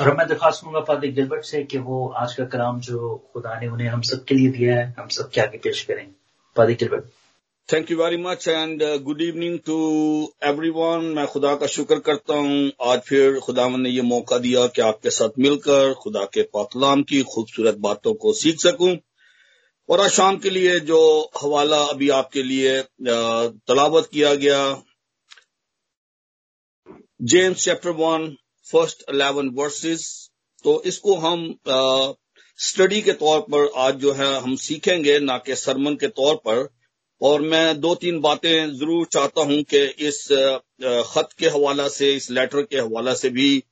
और मैं दरख्वास्त करूँगा फादर गिलबर्ट से कि वो आज का कलाम जो खुदा ने उन्हें हम सबके लिए दिया है, हम सब के आगे पेश करें। Father Gilbert thank you very much and good evening to everyone मैं खुदा का शुक्र करता हूँ। आज फिर खुदा ने ये मौका दिया कि आपके साथ मिलकर खुदा के पाकलाम की खूबसूरत बातों को सीख सकूँ। और आज शाम के लिए जो हवाला अभी आपके लिए तलावत किया गया James chapter one first eleven verses तो इसको हम स्टडी के तौर पर आज जो है हम सीखेंगे, ना कि सरमन के तौर पर। और मैं दो तीन बातें ज़रूर चाहता हूँ कि इस खत के हवाला से, इस लेटर के हवाला से भी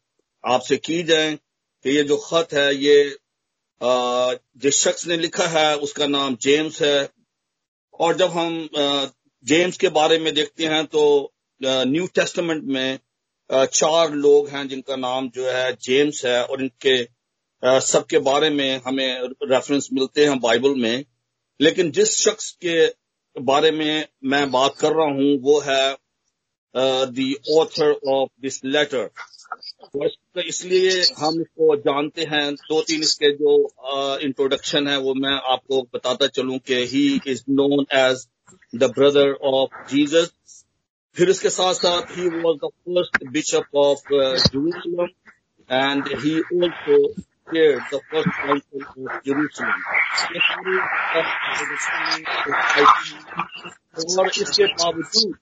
आपसे की जाए कि ये जो खत है, ये जिस शख्स ने लिखा है, उसका नाम जेम्स है। और जब हम जेम्स के बारे में देखते हैं तो न्यू टेस्टमेंट में चार लोग हैं जिनका नाम जो है जेम्स है और इनके सबके बारे में हमें रेफरेंस मिलते हैं बाइबल में। लेकिन जिस शख्स के बारे में मैं बात कर रहा हूँ, वो है the author of this letter तो इसलिए हम इसको जानते हैं। दो तीन इसके जो इंट्रोडक्शन है, वो मैं आपको बताता चलूँ कि he is known as the brother of Jesus फिर इसके साथ साथ ही was the first bishop of Jerusalem and he also the first council of Jerusalem और इसके बावजूद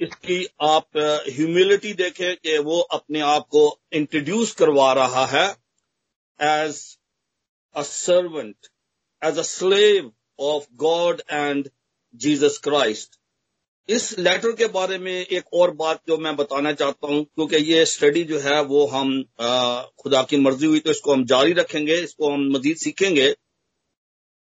इसकी आप ह्यूमिलिटी देखें कि वो अपने आप को इंट्रोड्यूस करवा रहा है as a servant as a slave of God and Jesus Christ इस लेटर के बारे में एक और बात जो मैं बताना चाहता हूँ क्योंकि ये स्टडी जो है वो हम आ, खुदा की मर्ज़ी हुई तो इसको हम जारी रखेंगे इसको हम मजीद सीखेंगे।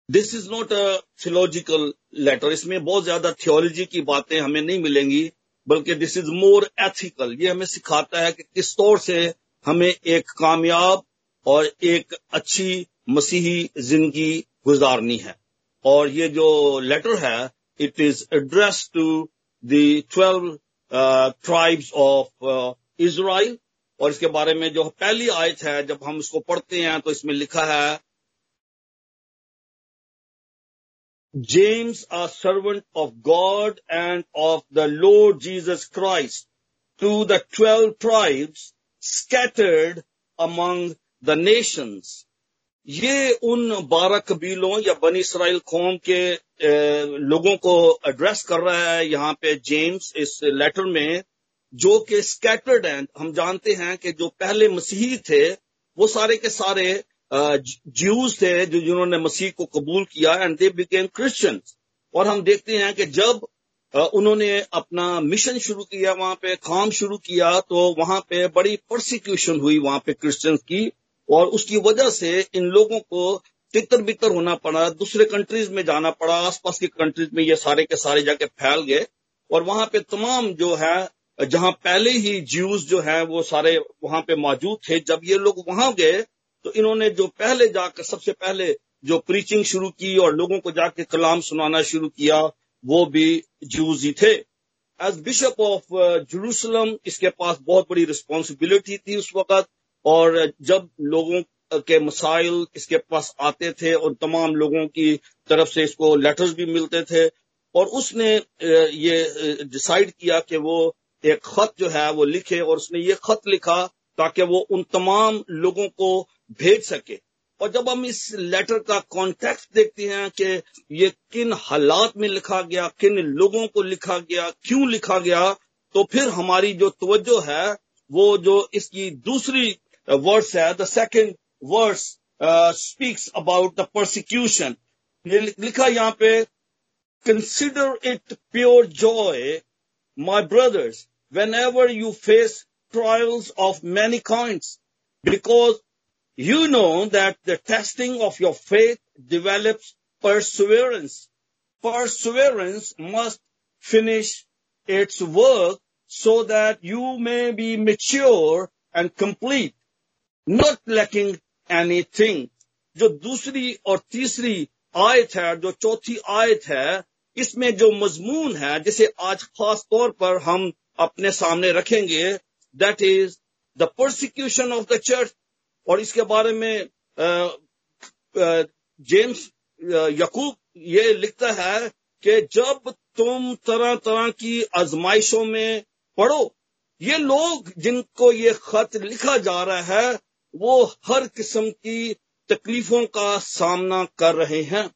This is not a theological letter इसमें बहुत ज़्यादा थियोलॉजी की बातें हमें नहीं मिलेंगी बल्कि दिस इज़ मोर एथिकल ये हमें सिखाता है कि किस तौर से हमें एक कामयाब और एक अच्छी मसीही ज़िंदगी गुजारनी है। और ये जो लेटर है It is address to the twelve tribes of Israel और इसके बारे में जो पहली आयत है जब हम इसको पढ़ते हैं तो इसमें लिखा है James, a servant of God and of the Lord Jesus Christ, to the twelve tribes scattered among the nations. ये उन बारह कबीलों या बनी इसराइल कौम के लोगों को एड्रेस कर रहा है यहाँ पे जेम्स इस लेटर में, जो कि स्कैटर्ड हैं। हम जानते हैं कि जो पहले मसीही थे, वो सारे के सारे ज्यूज थे जो जिन्होंने मसीह को कबूल किया एंड दे बिकेम क्रिश्चियन और हम देखते हैं कि जब उन्होंने अपना मिशन शुरू किया, वहाँ पे काम शुरू किया तो वहाँ पे बड़ी प्रोसिक्यूशन हुई वहाँ पे क्रिश्चियंस की। और उसकी वजह से इन लोगों को तितर बितर होना पड़ा, दूसरे कंट्रीज़ में जाना पड़ा, आसपास की कंट्रीज़ में ये सारे के सारे जाके फैल गए। और वहाँ पे तमाम जो है, जहाँ पहले ही ज्यूज जो है, वो सारे वहाँ पे मौजूद थे। जब ये लोग वहाँ गए तो इन्होंने जो पहले जाकर, सबसे पहले जो प्रीचिंग शुरू की और लोगों को जाके कलाम सुनाना शुरू किया, वो भी जूज ही थे। एज बिशप ऑफ़ जेरूसलम इसके पास बहुत बड़ी रिस्पॉन्सिबिलिटी थी उस वक्त। और जब लोगों के मसाइल इसके पास आते थे और तमाम लोगों की तरफ़ से इसको लेटर्स भी मिलते थे, और उसने ये डिसाइड किया कि वो एक खत जो है वो लिखे और उसने ये खत लिखा ताकि वो उन तमाम लोगों को भेज सके। और जब हम इस लेटर का कॉन्टेक्स्ट देखते हैं कि ये किन हालात में लिखा गया, किन लोगों को लिखा गया, क्यों लिखा गया तो फिर हमारी जो तवज्जो है, वो जो इसकी दूसरी वर्ड्स है the second words speaks about the prosecution लिखा यहाँ पे consider it pure joy my brothers whenever you face trials of many kind because You know that the testing of your faith develops perseverance. Perseverance must finish its work so that you may be mature and complete, not anything जो दूसरी और तीसरी आयत है, जो चौथी आयत है, इसमें जो मजमून है, जिसे आज खास तौर पर हम अपने सामने रखेंगे that is the prosecution of the church और इसके बारे में जेम्स यकूब ये लिखता है कि जब तुम तरह तरह की आजमाइशों में पढ़ो, ये लोग जिनको ये खत लिखा जा रहा है वो हर किस्म की तकलीफों का सामना कर रहे हैं।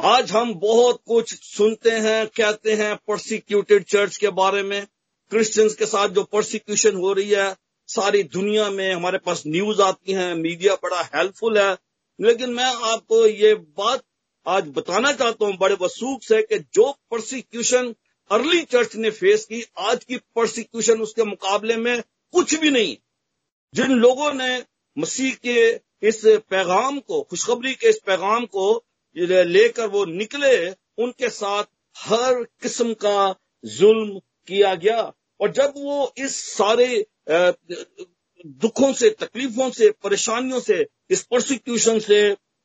आज हम बहुत कुछ सुनते हैं, कहते हैं प्रोसिक्यूटेड चर्च के बारे में क्रिश्चियंस के साथ जो प्रोसिक्यूशन हो रही है, सारी दुनिया में हमारे पास न्यूज़ आती है मीडिया बड़ा हेल्पफुल है। लेकिन मैं आपको ये बात आज बताना चाहता हूँ बड़े वसूख से कि जो प्रोसिक्यूशन अर्ली चर्च ने फेस की, आज की प्रोसिक्यूशन उसके मुकाबले में कुछ भी नहीं। जिन लोगों ने मसीह के इस पैगाम को, खुशखबरी के इस पैगाम को लेकर वो निकले, उनके साथ हर किस्म का जुल्म किया गया। और जब वो इस सारे दुखों से, तकलीफों से, परेशानियों से, इस प्रोसिक्यूशन से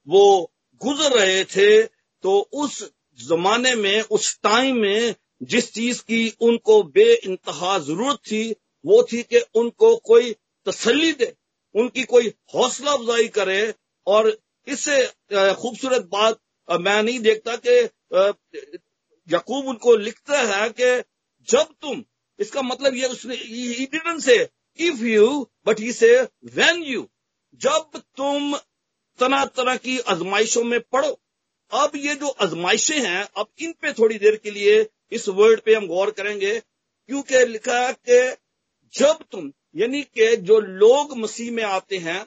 वो गुजर रहे थे तो उस जमाने में, उस टाइम में जिस चीज़ की उनको बे इंतहा ज़रूरत थी, वो थी कि उनको कोई तसल्ली दे, उनकी कोई हौसला अफजाई करे और इससे खूबसूरत बात मैं नहीं देखता कि यकूब उनको लिखता है कि जब तुम, इसका मतलब ये उसने से इफ़ यू बट ही से वेन यू जब तुम तरह तरह की आजमाइशों में पढ़ो। अब ये जो आजमाइशें हैं, अब इन पे थोड़ी देर के लिए इस वर्ड पे हम गौर करेंगे, क्योंकि लिखा है कि जब तुम यानी कि जो लोग मसीह में आते हैं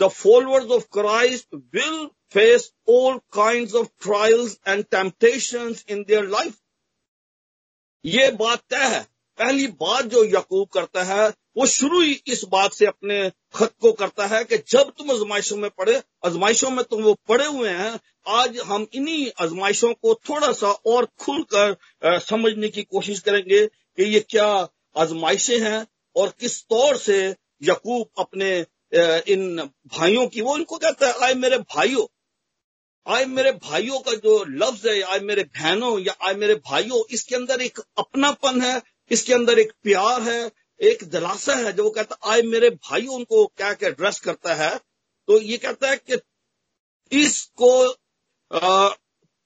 the followers of Christ will face all kind of trials and temptation in their life ये बात तय है। पहली बात जो यकूब करता है, वो शुरू ही इस बात से अपने खत को करता है कि जब तुम आजमाइशों में पढ़े आजमाइशों में तुम वो पड़े हुए हैं, आज हम इन्हीं आजमाइशों को थोड़ा सा और खुलकर समझने की कोशिश करेंगे कि ये क्या आजमाइशें हैं और किस तौर से यकूब अपने इन भाइयों की, वो इनको कहता है, आए मेरे भाइयों, आए मेरे भाइयों का जो लफ्ज है, आए मेरे बहनों या आए मेरे भाइयों, इसके अंदर एक अपनापन है, इसके अंदर एक प्यार है, एक दिलासा है। जो वो कहता है, आए मेरे भाई उनको क्या क्या एड्रेस करता है तो ये कहता है कि इसको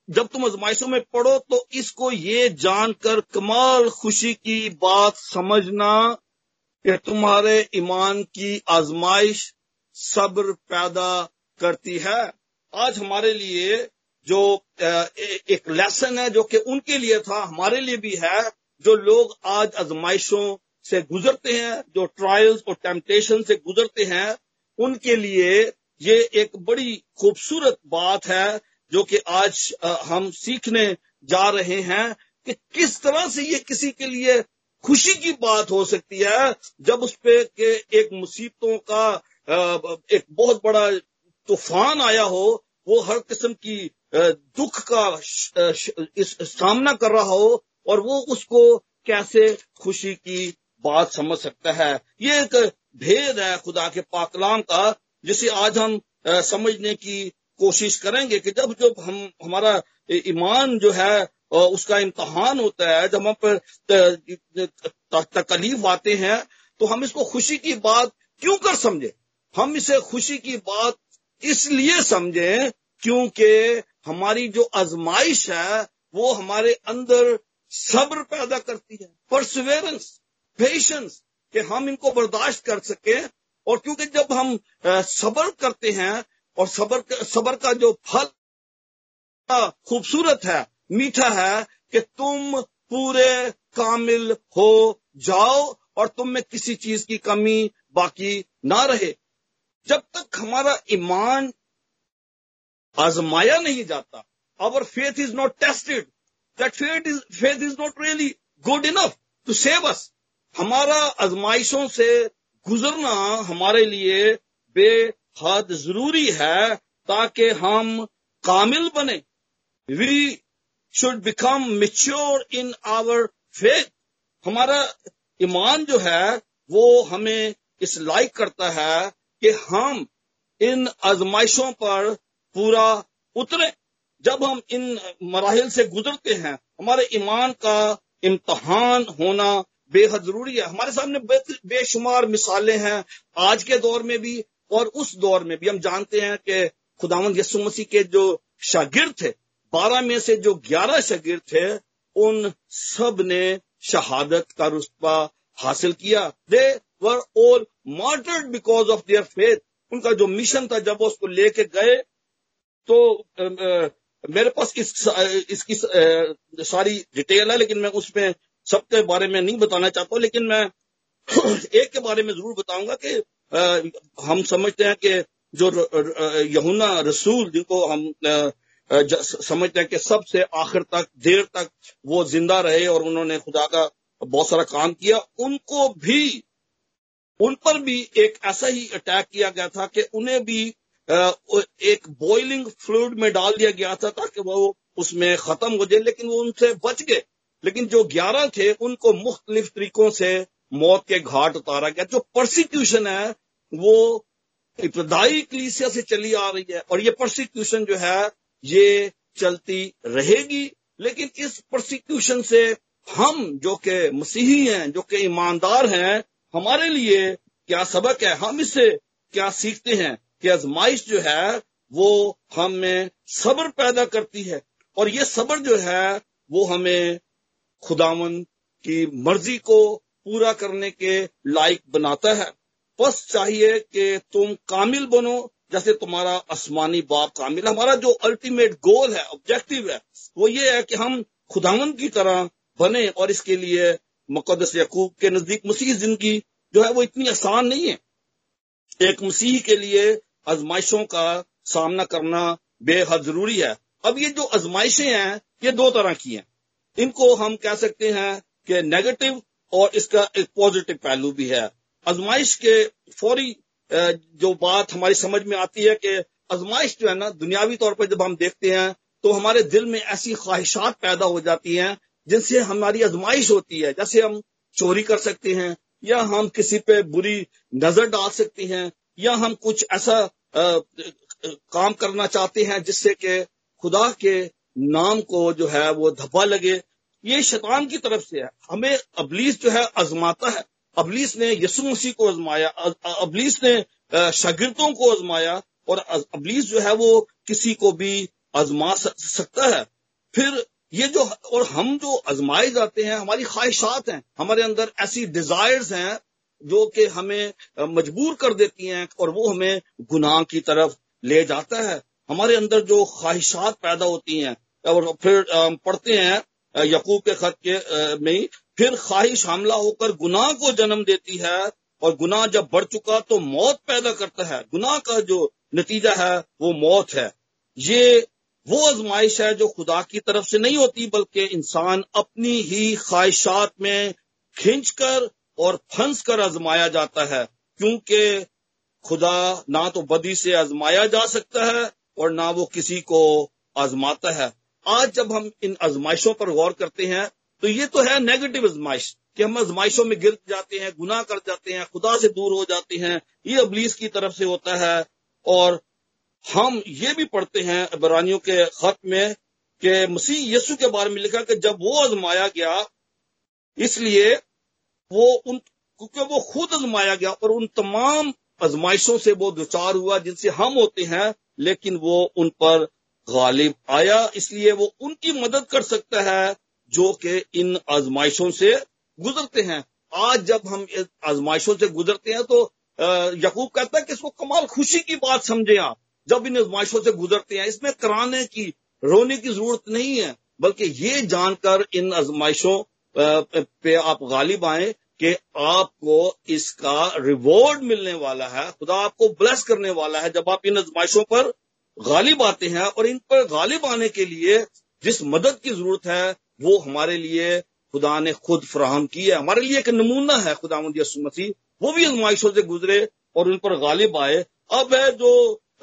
जब तुम आजमाइशों में पढ़ो तो इसको ये जानकर कमाल खुशी की बात समझना कि तुम्हारे ईमान की आजमाइश सब्र पैदा करती है। आज हमारे लिए जो एक लेसन है जो कि उनके लिए था, हमारे लिए भी है, जो लोग आज आजमाइशों से गुजरते हैं, जो ट्रायल्स और टेम्पटेशन से गुजरते हैं, उनके लिए ये एक बड़ी खूबसूरत बात है जो कि आज हम सीखने जा रहे हैं कि किस तरह से ये किसी के लिए खुशी की बात हो सकती है जब उस पे के एक मुसीबतों का एक बहुत बड़ा तूफ़ान आया हो, वो हर किस्म की दुख का सामना कर रहा हो और वो उसको कैसे खुशी की बात समझ सकता है। ये एक भेद है खुदा के पाकलाम का, जिसे आज हम समझने की कोशिश करेंगे कि जब जब हम, हमारा ईमान जो है उसका इम्तहान होता है, जब हम पर तकलीफ़ आते हैं तो हम इसको खुशी की बात क्यों कर समझे? हम इसे खुशी की बात इसलिए समझे क्योंकि हमारी जो आजमाइश है, वो हमारे अंदर सब्र पैदा करती है परसवेरेंस पेशेंस कि हम इनको बर्दाश्त कर सके। और क्योंकि जब हम सबर करते हैं, और सबर सबर का जो फल खूबसूरत है मीठा है कि तुम पूरे कामिल हो जाओ और तुम में किसी चीज़ की कमी बाकी ना रहे। जब तक हमारा ईमान आजमाया नहीं जाता our faith is not tested that faith is faith is not really good enough to save us हमारा आजमाइशों से गुजरना हमारे लिए बेहद ज़रूरी है ताकि हम कामिल बने। We should become mature in our faith हमारा ईमान जो है, वो हमें इस लाइक करता है कि हम इन आजमाइशों पर पूरा उतरे। जब हम इन मराहल से गुजरते हैं, हमारे ईमान का इम्तहान होना बेहद ज़रूरी है। हमारे सामने बेशुमार मिसालें हैं आज के दौर में भी और उस दौर में भी। हम जानते हैं कि खुदावंद यसु मसीह के जो शागिर्द थे बारह में से जो ग्यारह शागिर्द थे उन सबने शहादत का रुतबा हासिल किया। They were all martyred because of their faith उनका जो मिशन था जब वो उसको लेके गए तो आ, आ, मेरे पास इस इसकी सारी डिटेल है लेकिन मैं उसमें सबके बारे में नहीं बताना चाहता लेकिन मैं एक के बारे में ज़रूर बताऊँगा कि आ, हम समझते हैं कि जो यहुना रसूल जिनको हम समझते हैं कि सबसे आखिर तक, देर तक वो ज़िंदा रहे और उन्होंने खुदा का बहुत सारा काम किया। उनको भी, उन पर भी एक ऐसा ही अटैक किया गया था कि उन्हें भी एक बॉइलिंग फ्लूड में डाल दिया गया था ताकि वो उसमें खत्म हो जाए, लेकिन वो उनसे बच गए। लेकिन जो ग्यारह थे, उनको मुख्तलिफ़ तरीकों से मौत के घाट उतारा गया। जो प्रोसिक्यूशन है, वो इब्तदाई कलीसिया से चली आ रही है। और ये प्रोसिक्यूशन जो है ये चलती रहेगी, लेकिन इस प्रोसिक्यूशन से हम जो कि मसीही हैं, जो कि ईमानदार हैं, हमारे लिए क्या सबक है? हम इससे क्या सीखते हैं कि आजमाइश जो है, वो हमें सब्र पैदा करती है। और ये सब्र जो है, वो हमें खुदावन की मर्ज़ी को पूरा करने के लायक बनाता है। बस चाहिए कि तुम कामिल बनो जैसे तुम्हारा आसमानी बाप कामिल हमारा जो अल्टीमेट गोल है ऑब्जेक्टिव है, वो ये है कि हम खुदावन की तरह बने और इसके लिए मुकदस यकूब के नज़दीक मसीह ज़िंदगी जो है वो इतनी आसान नहीं है। एक मसीह के लिए आजमाइशों का सामना करना बेहद ज़रूरी है। अब ये जो आजमाइशें हैं, ये दो तरह की हैं। इनको हम कह सकते हैं कि नेगेटिव और इसका एक पॉजिटिव पहलू भी है। आजमाइश के फौरी जो बात हमारी समझ में आती है कि आजमाइश जो है ना दुनियावी तौर पर जब हम देखते हैं तो हमारे दिल में ऐसी ख्वाहिशात पैदा हो जाती हैं जिनसे हमारी आजमाइश होती है। जैसे हम चोरी कर सकते हैं या हम किसी पे बुरी नज़र डाल सकते हैं या हम कुछ ऐसा आ, काम करना चाहते हैं जिससे कि खुदा के नाम को जो है वो धब्बा लगे। ये शैतान की तरफ़ से है। हमें अबलीस जो है आजमाता है। अबलीस ने यसु मसीह को आजमाया अबलीस ने शागिर्दों को आजमाया और अबलीस जो है वो किसी को भी आजमा सकता है। फिर ये जो, और हम जो आजमाए जाते हैं, हमारी ख्वाहिशात हैं, हमारे अंदर ऐसी डिजायर्स हैं जो कि हमें मजबूर कर देती हैं और वो हमें गुनाह की तरफ़ ले जाता है। हमारे अंदर जो ख्वाहिशात पैदा होती हैं, और फिर पढ़ते हैं यकूब के खत के में फिर ख्वाहिश हमला होकर गुनाह को जन्म देती है, और गुनाह जब बढ़ चुका तो मौत पैदा करता है। गुनाह का जो नतीजा है, वो मौत है। ये वो आजमाइश है जो खुदा की तरफ़ से नहीं होती, बल्कि इंसान अपनी ही ख्वाहिशात में खींच कर और फंस कर आजमाया जाता है। क्योंकि खुदा ना तो बदी से आजमाया जा सकता है, और ना वो किसी को आजमाता है। आज जब हम इन आजमाइशों पर गौर करते हैं तो ये तो है नेगेटिव आजमाइश कि हम आजमाइशों में गिर जाते हैं, गुनाह कर जाते हैं, खुदा से दूर हो जाते हैं, ये अबलीस की तरफ़ से होता है। और हम ये भी पढ़ते हैं बरानियों के खत में कि मसीह यीशु के बारे में लिखा कि जब वो आजमाया गया, इसलिए वो उन, क्योंकि वो खुद आजमाया गया और उन तमाम आजमाइशों से वो दुचार हुआ जिनसे हम होते हैं, लेकिन वो उन पर गालिब आया, इसलिए वो उनकी मदद कर सकता है। जो कि इन आजमाइशों से गुजरते हैं। आज जब हम आजमाइशों से गुजरते हैं तो यकूब कहता है कि इसको कमाल खुशी की बात समझे आप। जब इन आजमाइशों से गुजरते हैं, इसमें कराने की, रोने की ज़रूरत नहीं है, बल्कि ये जानकर इन आजमाइशों पे आप गालिब आए कि आपको इसका रिवॉर्ड मिलने वाला है, खुदा आपको ब्लेस करने वाला है। जब आप इन आजमाइशों पर गालिब आते हैं, और इन पर गालिब आने के लिए जिस मदद की ज़रूरत है वो हमारे लिए खुदा ने खुद फराहम की है। हमारे लिए एक नमूना है खुदा मसीह। वो भी आजमाइशों से गुजरे और उन पर गालिब आए। अब है जो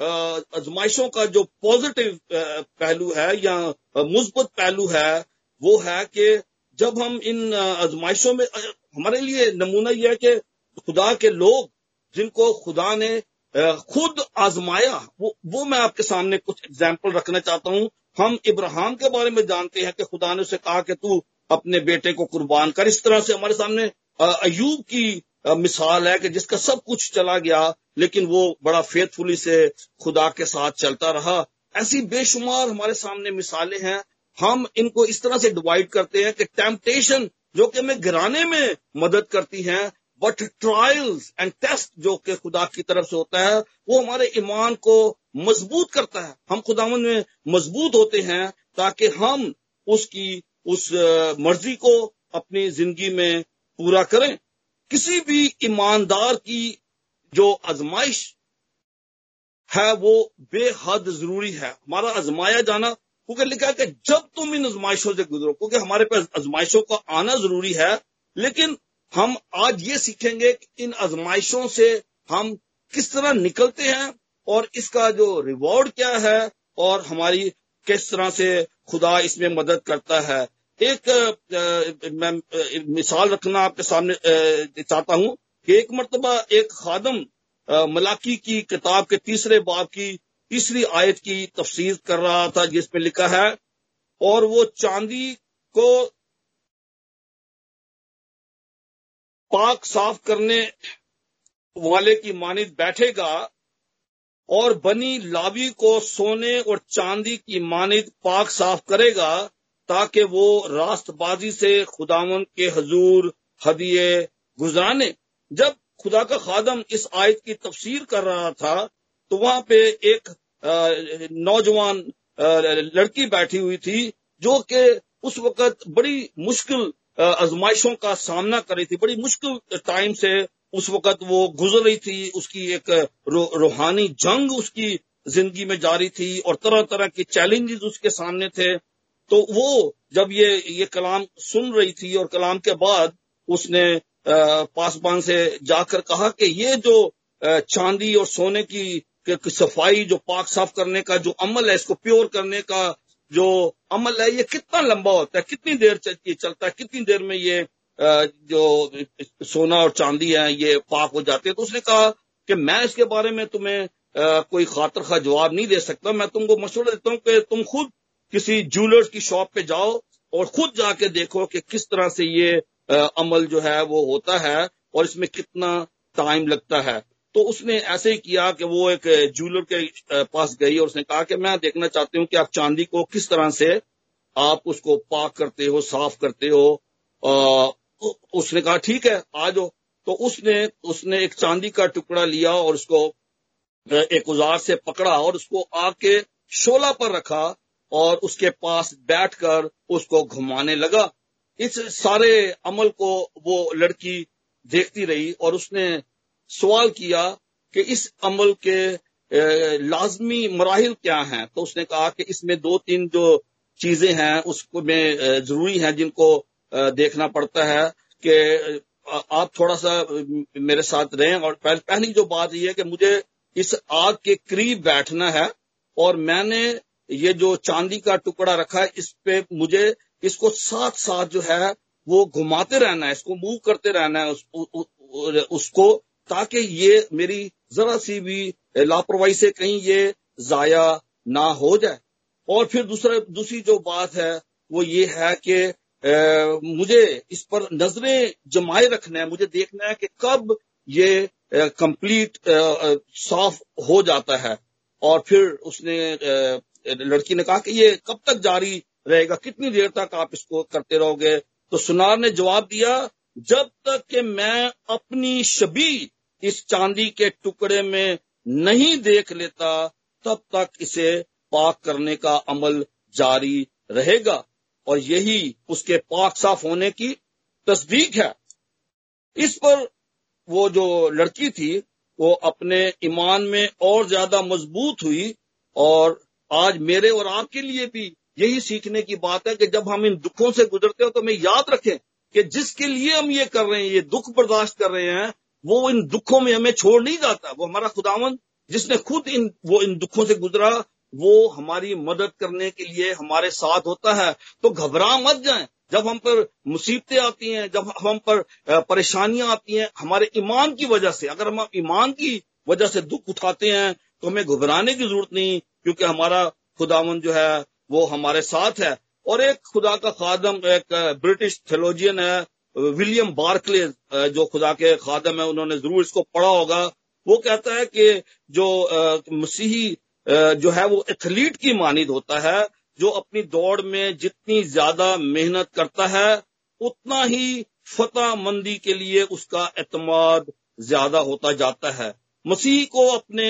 आजमाइशों का जो पॉजिटिव पहलू है या मुस्बत पहलू है, वो है कि जब हम इन आजमाइशों में हमारे लिए नमूना यह है कि खुदा के लोग जिनको खुदा ने खुद आजमाया, वो वो मैं आपके सामने कुछ एग्ज़ाम्पल रखना चाहता हूँ। हम इब्राहिम के बारे में जानते हैं कि खुदा ने उसे कहा कि तू अपने बेटे को कुर्बान कर। इस तरह से हमारे सामने अयूब की मिसाल है कि जिसका सब कुछ चला गया, लेकिन वो बड़ा फेथफुली से खुदा के साथ चलता रहा। ऐसी बेशुमार हमारे सामने मिसालें हैं। हम इनको इस तरह से डिवाइड करते हैं कि टेम्पटेशन जो कि हमें गिराने में मदद करती हैं बट ट्रायल्स एंड टेस्ट जो कि खुदा की तरफ़ से होता है, वो हमारे ईमान को मज़बूत करता है। हम खुदावन में मज़बूत होते हैं ताकि हम उसकी, उस मर्ज़ी को अपनी ज़िंदगी में पूरा करें। किसी भी ईमानदार की जो आजमाइश है, वो बेहद ज़रूरी है। हमारा आजमाया जाना, क्योंकि लिखा है कि जब तुम इन आजमाइशों से गुजरो, क्योंकि हमारे पास आजमाइशों का आना ज़रूरी है, लेकिन हम आज ये सीखेंगे कि इन आजमाइशों से हम किस तरह निकलते हैं और इसका जो रिवॉर्ड क्या है और हमारी किस तरह से खुदा इसमें मदद करता है। एक मैं मिसाल रखना आपके सामने चाहता हूँ कि एक मरतबा एक खादम मलाकी की किताब के तीसरे बाब की तीसरी आयत की तफसीर कर रहा था, जिसमें लिखा है, और वो चांदी को पाक साफ़ करने वाले की मानित बैठेगा और बनी लावी को सोने और चांदी की मानित पाक साफ़ करेगा ताकि वो रास्तबाजी से खुदावन के हजूर हदिये गुजराने। जब खुदा का खादम इस आयत की तफसीर कर रहा था तो वहाँ पे एक नौजवान लड़की बैठी हुई थी, जो कि उस वक्त बड़ी मुश्किल आजमाइशों का सामना कर रही थी। बड़ी मुश्किल टाइम से उस वक्त वो गुजर रही थी। उसकी एक रूहानी जंग उसकी ज़िंदगी में जारी थी और तरह तरह के चैलेंजेस उसके सामने थे। तो वो जब ये ये कलाम सुन रही थी और कलाम के बाद उसने पासबान से जाकर कहा कि ये जो चांदी और सोने की सफ़ाई जो पाक साफ़ करने का जो अमल है, इसको प्योर करने का जो अमल है, ये कितना लंबा होता है, कितनी देर ये चलता है, कितनी देर में ये जो सोना और चांदी है, ये पाक हो जाते हैं? तो उसने कहा कि मैं इसके बारे में तुम्हें कोई खातर खा जवाब नहीं दे सकता। मैं तुमको मशवरा देता हूँ कि तुम खुद किसी ज्वेलर्स की शॉप पे जाओ और खुद जाके देखो कि किस तरह से ये अमल जो है वो होता है और इसमें कितना टाइम लगता है। तो उसने ऐसे ही किया कि वो एक ज्वेलर के पास गई और उसने कहा कि मैं देखना चाहती हूँ कि आप चांदी को किस तरह से आप उसको पाक करते हो साफ़ करते हो। आ, उसने कहा ठीक है आ जाओ। तो उसने उसने एक चांदी का टुकड़ा लिया और उसको एक औज़ार से पकड़ा और उसको आके शोला पर रखा और उसके पास बैठकर उसको घुमाने लगा। इस सारे अमल को वो लड़की देखती रही और उसने सवाल किया कि इस अमल के लाजमी मराहल क्या हैं? तो उसने कहा कि इसमें दो तीन जो चीज़ें हैं उसको में ज़रूरी हैं जिनको देखना पड़ता है कि आप थोड़ा सा मेरे साथ रहें और पहली जो बात यह है कि मुझे इस आग के करीब बैठना है और मैंने ये जो चांदी का टुकड़ा रखा है इस पे मुझे इसको साथ साथ जो है वो घुमाते रहना है इसको मूव करते रहना है उस, उ, उ, उसको ताकि ये मेरी जरा सी भी लापरवाही से कहीं ये जाया ना हो जाए। और फिर दूसरा दूसरी जो बात है वो ये है कि मुझे इस पर नज़रें जमाए रखना है मुझे देखना है कि कब ये कंप्लीट साफ़ हो जाता है। और फिर उसने आ, लड़की ने कहा कि ये कब तक जारी रहेगा कितनी देर तक आप इसको करते रहोगे? तो सुनार ने जवाब दिया जब तक कि मैं अपनी शबी इस चांदी के टुकड़े में नहीं देख लेता, तब तक इसे पाक करने का अमल जारी रहेगा। और यही उसके पाक साफ़ होने की तस्दीक है। इस पर वो जो लड़की थी, वो अपने ईमान में और ज़्यादा मज़बूत हुई और आज मेरे और आपके लिए भी यही सीखने की बात है कि जब हम इन दुखों से गुजरते हो तो हमें याद रखें कि जिसके लिए हम ये कर रहे हैं, ये दुख बर्दाश्त कर रहे हैं वो इन दुखों में हमें छोड़ नहीं जाता। वो हमारा खुदावन जिसने खुद इन, वो इन दुखों से गुजरा, वो हमारी मदद करने के लिए हमारे साथ होता है। तो घबरा मत जाए। जब हम पर मुसीबतें आती हैं, जब हम पर परेशानियाँ आती हैं, हमारे ईमान की वजह से, अगर हम ईमान की वजह से दुख उठाते हैं तो हमें घबराने की ज़रूरत नहीं, क्योंकि हमारा खुदावन जो है, वो हमारे साथ है। और एक खुदा का खादम, एक ब्रिटिश थेलोजियन है विलियम बार्कले जो खुदा के खादम है, उन्होंने ज़रूर इसको पढ़ा होगा। वो कहता है कि जो मसीही जो है, वो एथलीट की मानद होता है, जो अपनी दौड़ में जितनी ज़्यादा मेहनत करता है, उतना ही फतेह मंदी के लिए उसका एतमाद ज़्यादा होता जाता है। मसीह को अपने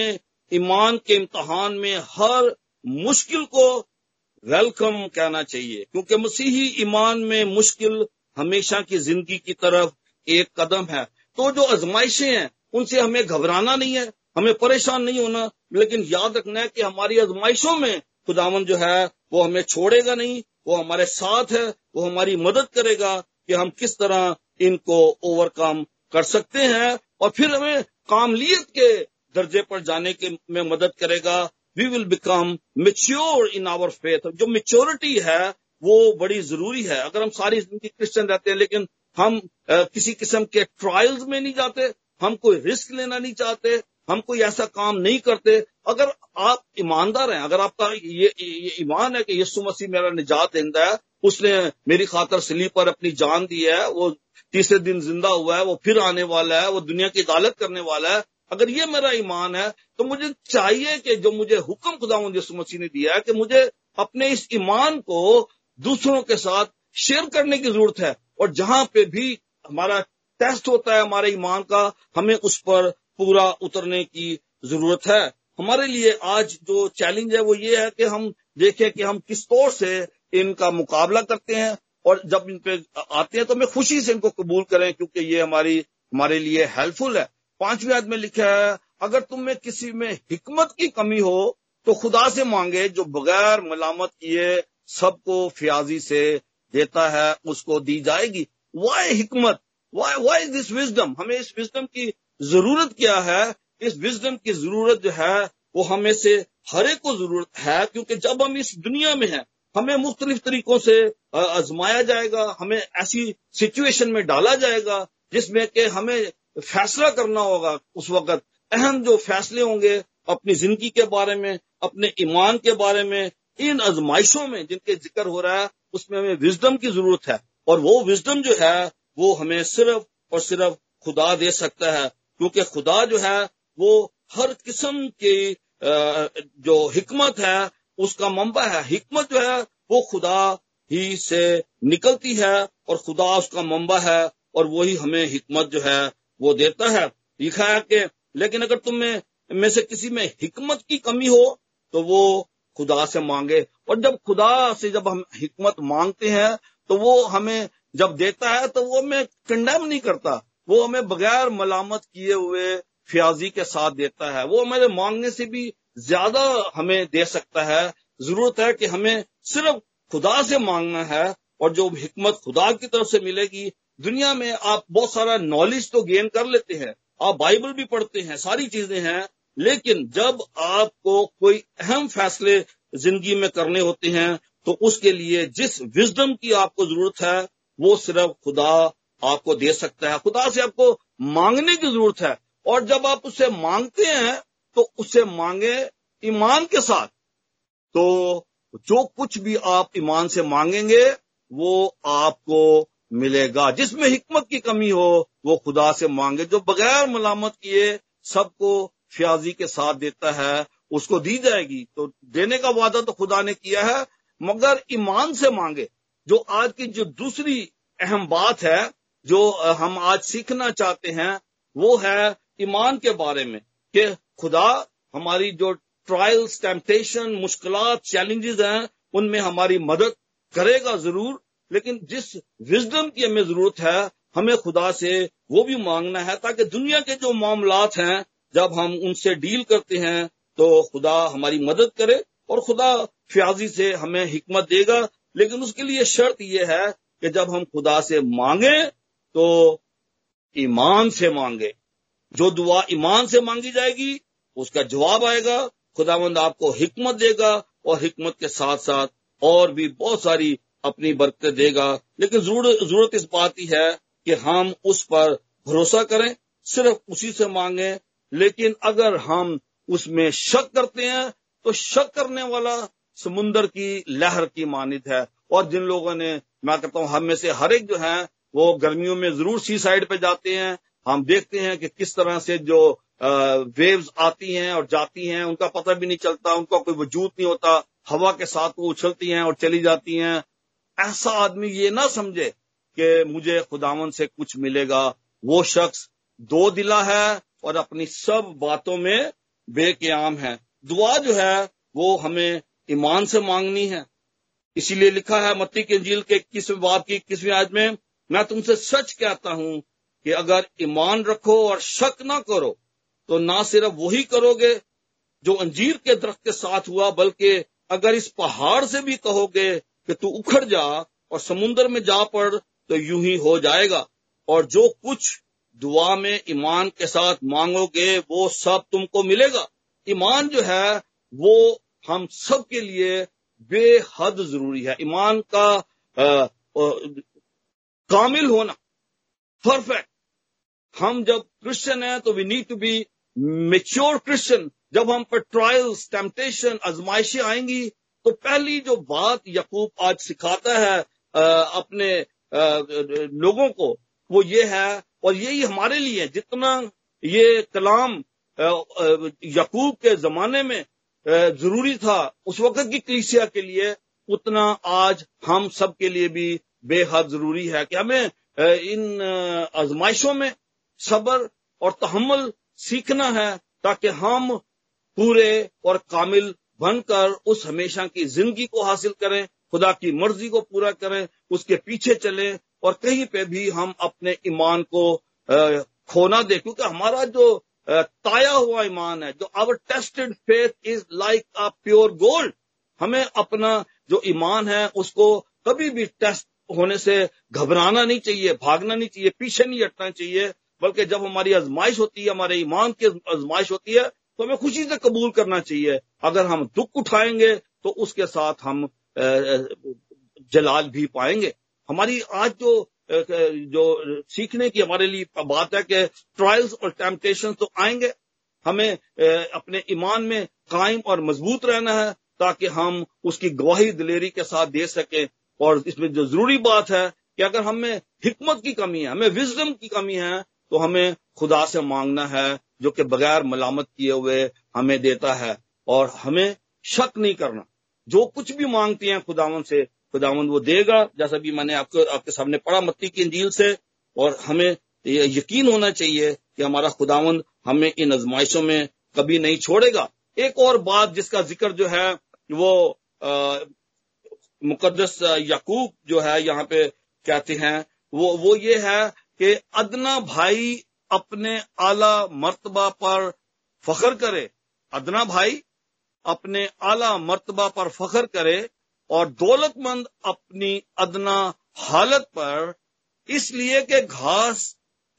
ईमान के इम्तहान में हर मुश्किल को वेलकम कहना चाहिए, क्योंकि मसीही ईमान में मुश्किल हमेशा की ज़िंदगी की तरफ़ एक कदम है। तो जो आजमाइशें हैं, उनसे हमें घबराना नहीं है, हमें परेशान नहीं होना, लेकिन याद रखना है कि हमारी आजमाइशों में खुदावन जो है, वो हमें छोड़ेगा नहीं, वो हमारे साथ है, वो हमारी मदद करेगा कि हम किस तरह इनको ओवरकम कर सकते हैं और फिर हमें कामलियत के दर्जे पर जाने के में मदद करेगा। We will become mature in our faith जो मेच्योरिटी है वो बड़ी ज़रूरी है। अगर हम सारी ज़िंदगी क्रिश्चियन रहते हैं लेकिन हम किसी किस्म के ट्रायल्स में नहीं जाते हम कोई रिस्क लेना नहीं चाहते हम कोई ऐसा काम नहीं करते। अगर आप ईमानदार हैं अगर आपका ये, ईमान है कि यीशु मसीह मेरा निजात देंदा है उसने मेरी खातर सलीब पर अपनी जान दी है वो तीसरे दिन ज़िंदा हुआ है वो फिर आने वाला है वो दुनिया की अदालत करने वाला है अगर ये मेरा ईमान है तो मुझे चाहिए कि जो मुझे हुक्म खुदा यीशु मसीह ने दिया है कि मुझे अपने इस ईमान को दूसरों के साथ शेयर करने की ज़रूरत है। और जहाँ पे भी हमारा टेस्ट होता है, हमारे ईमान का, हमें उस पर पूरा उतरने की ज़रूरत है। हमारे लिए आज जो चैलेंज है वो ये है कि हम देखें कि हम किस तौर से इनका मुकाबला करते हैं। और जब इन पे आते हैं तो हमें खुशी से इनको कबूल करें, क्योंकि ये हमारी, हमारे लिए हेल्पफुल है। पांचवी आयत में लिखा है, अगर तुम में किसी में हिकमत की कमी हो तो खुदा से मांगे जो बगैर मलामत किए सबको फ्याजी से देता है, उसको दी जाएगी। वाई हिकमत वाई वाई दिस विजडम हमें इस विजडम की ज़रूरत क्या है? इस विजडम की ज़रूरत जो है, वो हमें से हर एक को ज़रूरत है, क्योंकि जब हम इस दुनिया में हैं, हमें मुख्तलिफ़ तरीकों से आजमाया जाएगा, हमें ऐसी सिचुएशन में डाला जाएगा, जिसमें कि हमें फैसला करना होगा उस वक्त। अहम जो फैसले होंगे, अपनी ज़िंदगी के बारे में, अपने ईमान के बारे में इन आजमाइशों में जिनके ज़िक्र हो रहा है उसमें हमें विजडम की ज़रूरत है। और वो विजडम जो है वो हमें सिर्फ़ और सिर्फ़ खुदा दे सकता है। क्योंकि खुदा जो है वो हर किस्म की जो हिकमत है उसका मंबा है। हिकमत जो है वो खुदा ही से निकलती है और खुदा उसका मंबा है और वही हमें हिकमत जो है वो देता है। लिखा है कि लेकिन अगर तुम में, में से किसी में हिकमत की कमी हो तो वो खुदा से मांगे। और जब खुदा से जब हम हिकमत मांगते हैं तो वो हमें जब देता है तो वो हमें कंडेम नहीं करता। वो हमें बगैर मलामत किए हुए फ्याजी के साथ देता है। वो हमारे मांगने से भी ज़्यादा हमें दे सकता है। ज़रूरत है कि हमें सिर्फ़ खुदा से मांगना है, और जो हिकमत खुदा की तरफ़ से मिलेगी। दुनिया में आप बहुत सारा नॉलेज तो गेन कर लेते हैं। आप बाइबल भी पढ़ते हैं, सारी चीज़ें हैं। लेकिन जब आपको कोई अहम फैसले ज़िंदगी में करने होते हैं तो उसके लिए जिस विजडम की आपको ज़रूरत है, वो सिर्फ़ खुदा आपको दे सकता है। खुदा से आपको मांगने की ज़रूरत है। और जब आप उससे मांगते हैं तो उससे मांगे ईमान के साथ। तो जो कुछ भी आप ईमान से मांगेंगे, वो आपको मिलेगा। जिसमें हिकमत की कमी हो, वो खुदा से मांगे। जो बगैर मलामत किए सबको फ्याजी के साथ देता है, उसको दी जाएगी। तो देने का वादा तो खुदा ने किया है, मगर ईमान से मांगे। जो आज की जो दूसरी अहम बात है, जो हम आज सीखना चाहते हैं, वो है ईमान के बारे में, कि खुदा हमारी जो ट्रायल्स टेम्पटेशन मुश्किल चैलेंजेस हैं, उनमें हमारी मदद करेगा ज़रूर, लेकिन जिस विजडम की हमें ज़रूरत है, हमें खुदा से वो भी मांगना है, ताकि दुनिया के जो मामलात हैं जब हम उनसे डील करते हैं तो खुदा हमारी मदद करे और खुदा फ्याजी से हमें हिकमत देगा। लेकिन उसके लिए शर्त यह है कि जब हम खुदा से मांगे तो ईमान से मांगे। जो दुआ ईमान से मांगी जाएगी, उसका जवाब आएगा। खुदावंद आपको हिकमत देगा और हिकमत के साथ साथ और भी बहुत सारी अपनी बरकत देगा। लेकिन ज़रूरत इस बात की है कि हम उस पर भरोसा करें, सिर्फ़ उसी से मांगे लेकिन अगर हम उसमें शक करते हैं तो शक करने वाला समुन्दर की लहर की मानित है। और जिन लोगों ने, मैं कहता हूँ, हम में से हर एक जो है, वो गर्मियों में ज़रूर सी साइड पे जाते हैं। हम देखते हैं कि किस तरह से जो वेव्स आती हैं और जाती हैं, उनका पता भी नहीं चलता, उनका कोई वजूद नहीं होता। हवा के साथ वो उछलती हैं और चली जाती हैं। ऐसा आदमी ये ना समझे कि मुझे खुदावन से कुछ मिलेगा। वो शख्स दो दिला है और अपनी सब बातों में बेक्याम है। दुआ जो है, वो हमें ईमान से मांगनी है। इसीलिए लिखा है, मत्ती के अंजील के इक्कीसवें बाब की इक्कीसवीं आज में, मैं तुमसे सच कहता हूँ कि अगर ईमान रखो और शक ना करो तो ना सिर्फ़ वही करोगे जो अंजीर के दरख्त के साथ हुआ, बल्कि अगर इस पहाड़ से भी कहोगे कि तू उखड़ जा और समुन्द्र में जा पड़ तो यूँ ही हो जाएगा। और जो कुछ दुआ में ईमान के साथ मांगोगे वो सब तुमको मिलेगा। ईमान जो है वो हम सब के लिए बेहद ज़रूरी है। ईमान का आ, आ, कामिल होना परफेक्ट हम जब क्रिश्चियन है तो we need to be mature Christian जब हम पर ट्रायल्स टेम्पटेशन आजमाइशें आएँगी तो पहली जो बात यकूब आज सिखाता है आ, अपने आ, लोगों को वो ये है और यही हमारे लिए जितना ये कलाम यकूब के जमाने में ज़रूरी था उस वक्त की कलीसिया के लिए, उतना आज हम सब के लिए भी बेहद ज़रूरी है कि हमें इन आजमाइशों में सब्र और तहमल सीखना है ताकि हम पूरे और कामिल बनकर उस हमेशा की ज़िंदगी को हासिल करें, खुदा की मर्ज़ी को पूरा करें, उसके पीछे चलें और कहीं पे भी हम अपने ईमान को खोना दे, क्योंकि हमारा जो ताया हुआ ईमान है, जो our tested faith is like a pure gold हमें अपना जो ईमान है, उसको कभी भी टेस्ट होने से घबराना नहीं चाहिए, भागना नहीं चाहिए, पीछे नहीं हटना चाहिए, बल्कि जब हमारी आजमाइश होती है, हमारे ईमान की आजमाइश होती है तो हमें खुशी से कबूल करना चाहिए। अगर हम दुख उठाएँगे तो उसके साथ हम जलाल भी पाएँगे। हमारी आज जो जो सीखने की हमारे लिए बात है कि ट्रायल्स और टेम्पटेशन तो आएँगे। हमें अपने ईमान में कायम और मज़बूत रहना है ताकि हम उसकी गवाही दिलेरी के साथ दे सकें। और इसमें जो ज़रूरी बात है कि अगर हमें हिकमत की कमी है, हमें विजडम की कमी है तो हमें खुदा से मांगना है, जो कि बगैर मलामत किए हुए हमें देता है। और हमें शक नहीं करना। जो कुछ भी मांगते हैं खुदावन से खुदावन वो देगा, जैसा भी मैंने आपको, आपके सामने पढ़ा मत्ती की इंजील से, और हमें यकीन होना चाहिए कि हमारा खुदावंद हमें इन आजमाइशों में कभी नहीं छोड़ेगा। एक और बात जिसका ज़िक्र जो है, वो मुकदस यकूब जो है, यहाँ पे कहते हैं, वो वो ये है कि अदना भाई अपने आला मर्तबा पर फखर करे। अदना भाई अपने आला मर्तबा पर फखर करे और दौलतमंद अपनी अदना हालत पर इसलिए कि घास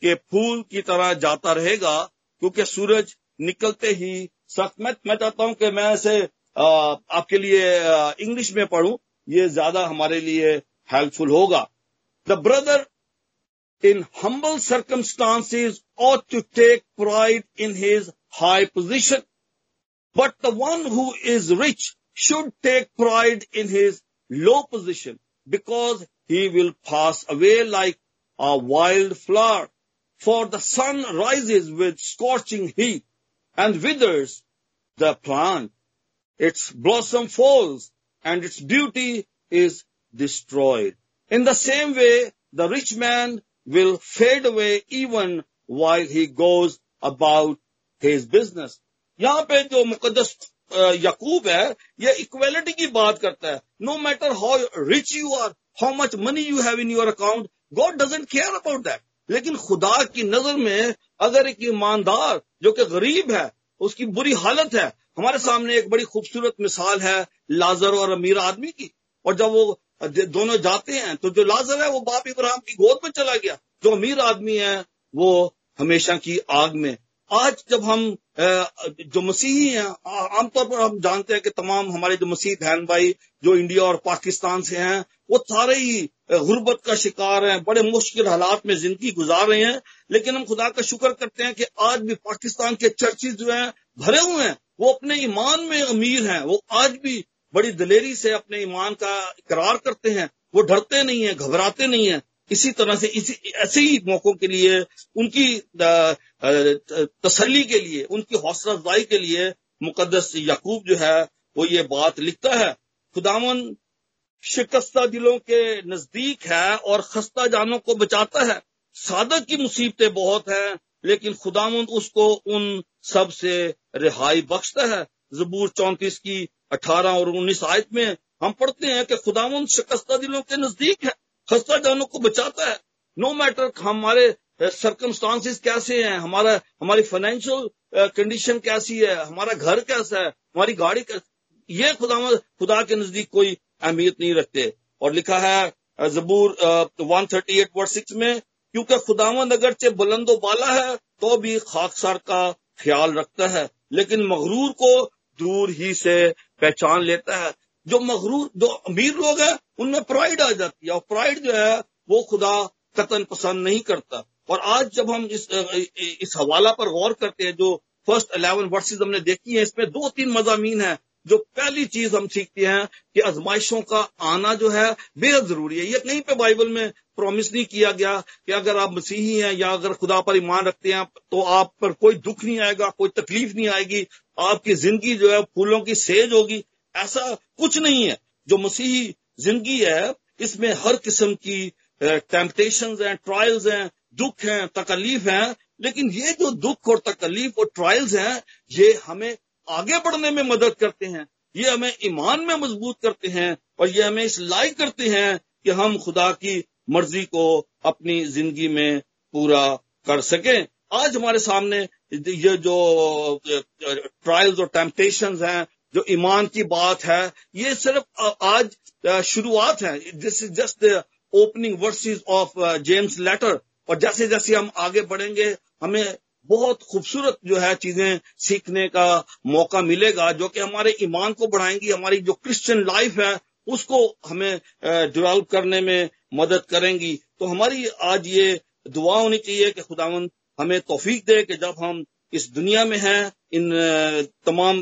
के फूल की तरह जाता रहेगा, क्योंकि सूरज निकलते ही सख्त मैं मैं चाहता हूँ कि मैं इसे आपके लिए इंग्लिश में पढ़ूं, ये ज़्यादा हमारे लिए हेल्पफुल होगा the brother in humble circumstances ought to take pride in his high position. But the one who is rich should take pride in his low position because he will pass away like a wild flower. For the sun rises with scorching heat and withers the plant. Its blossom falls and its beauty is destroyed. In the same way, the rich man will fade away even while he goes about his business. यहाँ पे जो मुकदस यकूब है, ये equality की बात करता है। No matter how rich you are how much money you have in your account God doesn't care about that लेकिन खुदा की नज़र में अगर एक ईमानदार जो कि गरीब है, उसकी बुरी हालत है, हमारे सामने एक बड़ी खूबसूरत मिसाल है लाजर और अमीर आदमी की। और जब वो दोनों जाते हैं तो जो लाजर है, वो बाप इब्राहिम की गोद में चला गया। जो अमीर आदमी है, वो हमेशा की आग में आज जब हम जो मसीही हैं आमतौर पर हम जानते हैं कि तमाम हमारे जो मसीह बहन भाई जो इंडिया और पाकिस्तान से हैं, वो सारे ही गुर्बत का शिकार हैं, बड़े मुश्किल हालात में ज़िंदगी गुजार रहे हैं। लेकिन हम खुदा का शुक्र करते हैं कि आज भी पाकिस्तान के चर्चिज जो हैं, भरे हुए हैं। वो अपने ईमान में अमीर हैं। वो आज भी बड़ी दलेरी से अपने ईमान का इकरार करते हैं। वो डरते नहीं है, घबराते नहीं है। इसी तरह से इसी, ऐसे ही मौकों के लिए उनकी तसली के लिए, उनकी हौसला अफजाई के लिए मुकदस यकूब जो है, वो ये बात लिखता है। खुदावन शिकस्ता दिलों के नज़दीक है और खस्ता जानों को बचाता है। सादक की मुसीबतें बहुत हैं, लेकिन खुदावंद उसको उन सबसे रिहाई बख्शता है। जबूर चौंतीस की अठारह और उन्नीस आयत में हम पढ़ते हैं कि खुदावंद शिकस्ता दिलों के नज़दीक है, खस्ता जानों को बचाता है। नो मैटर हमारे सरकमस्टांसिस कैसे हैं? हमारा, हमारी फाइनेंशियल कंडीशन कैसी है? हमारा घर कैसा है? हमारी गाड़ी कैसी ये खुदा खुदा के नज़दीक कोई अहमियत नहीं रखते। और लिखा है जबूर one thirty eight word six में, क्योंकि खुदावंद अगरचे बुलंदो बाला है तो भी खाकसार का ख्याल रखता है। लेकिन मगरूर को दूर ही से पहचान लेता है। जो मगरूर, जो अमीर लोग हैं, उनमें प्राइड आ जाती है। और प्राइड जो है, वो खुदा कतन पसंद नहीं करता। और आज जब हम इस इस हवाला पर गौर करते हैं, जो फ़र्स्ट अलेवन वर्सेज हमने देखी है, इसमें दो तीन मजामी है, जो पहली चीज़ हम सीखते हैं कि आजमाइशों का आना जो है, बेहद ज़रूरी है। ये कहीं पे बाइबल में प्रॉमिस नहीं किया गया कि अगर आप मसीही हैं या अगर खुदा पर ईमान रखते हैं तो आप पर कोई दुख नहीं आएगा, कोई तकलीफ़ नहीं आएगी, आपकी ज़िंदगी जो है, फूलों की सेज होगी। ऐसा कुछ नहीं है। जो मसीही ज़िंदगी है, इसमें हर किस्म की टेम्पटेशन हैं ट्रायल्स हैं दुख हैं, तकलीफ़ हैं, लेकिन ये जो दुख और तकलीफ़ और ट्रायल्स हैं, ये हमें आगे बढ़ने में मदद करते हैं। ये हमें ईमान में मज़बूत करते हैं और ये हमें इस लायक करते हैं कि हम खुदा की मर्ज़ी को अपनी ज़िंदगी में पूरा कर सकें। आज हमारे सामने ये जो ट्रायल्स और टेम्पटेशन हैं, जो ईमान की बात है, ये सिर्फ़ आज शुरुआत है। This is just opening verses of James letter और जैसे जैसे हम आगे बढ़ेंगे, हमें बहुत खूबसूरत जो है चीज़ें सीखने का मौका मिलेगा, जो कि हमारे ईमान को बढ़ाएँगी, हमारी जो क्रिश्चियन लाइफ है, उसको हमें डेवलप करने में मदद करेंगी। तो हमारी आज ये दुआ होनी चाहिए कि खुदावन हमें तोफीक दे कि जब हम इस दुनिया में हैं, इन तमाम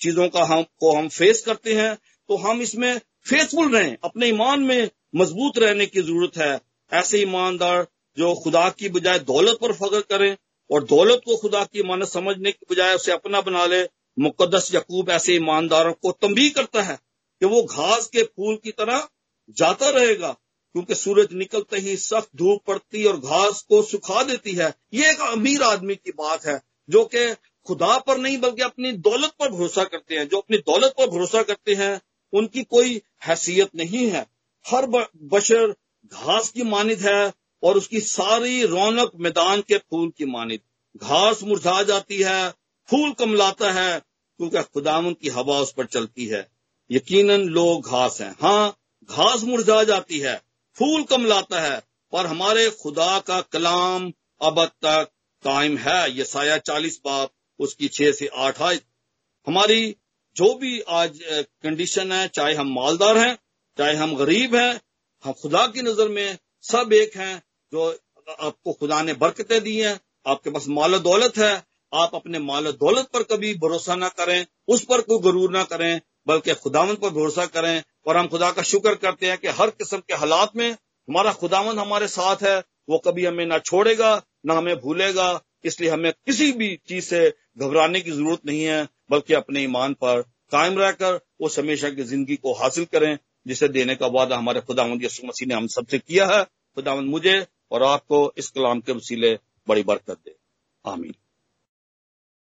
चीज़ों का हम, को हम फेस करते हैं तो हम इसमें फेसफुल रहें। अपने ईमान में मज़बूत रहने की ज़रूरत है। ऐसे ईमानदार जो खुदा की बजाय दौलत पर फख्र करें और दौलत को खुदा की मानत समझने की बजाय उसे अपना बना ले मुकदस यकूब ऐसे ईमानदारों को तंबी करता है कि वो घास के फूल की तरह जाता रहेगा, क्योंकि सूरज निकलते ही सख्त धूप पड़ती और घास को सुखा देती है। ये एक अमीर आदमी की बात है, जो कि खुदा पर नहीं, बल्कि अपनी दौलत पर भरोसा करते हैं। जो अपनी दौलत पर भरोसा करते हैं, उनकी कोई हैसियत नहीं है। हर बशर घास की मानिद है और उसकी सारी रौनक मैदान के फूल की मानित। घास मुरझा जाती है, फूल कमलाता है, क्योंकि खुदावन की हवा उस पर चलती है। यकीनन लोग घास हैं। हाँ घास मुरझा जाती है, फूल कमलाता है, पर हमारे खुदा का कलाम अब तक कायम है। ये साया चालीस बाप, उसकी छह से आठ आय हमारी जो भी आज कंडीशन है, चाहे हम मालदार हैं, चाहे हम गरीब हैं, हम खुदा की नज़र में सब एक हैं जो आपको खुदा ने बरकतें दी हैं, आपके पास माल दौलत है, आप अपने माल दौलत पर कभी भरोसा ना करें, उस पर कोई गरूर ना करें, बल्कि खुदावंत पर भरोसा करें, और हम खुदा का शुक्र करते हैं कि हर किस्म के हालात में हमारा खुदावंत हमारे साथ है, वो कभी हमें ना छोड़ेगा, ना हमें भूलेगा, इसलिए हमें किसी भी चीज़ से घबराने की ज़रूरत नहीं है, बल्कि अपने ईमान पर कायम रहकर उस हमेशा की ज़िंदगी को हासिल करें, जिसे देने का वादा हमारे खुदावंद यसु मसीह ने हम सबसे किया है। खुदावंद मुझे और आपको इस कलाम के वसीले बड़ी बरकत दे। आमीन।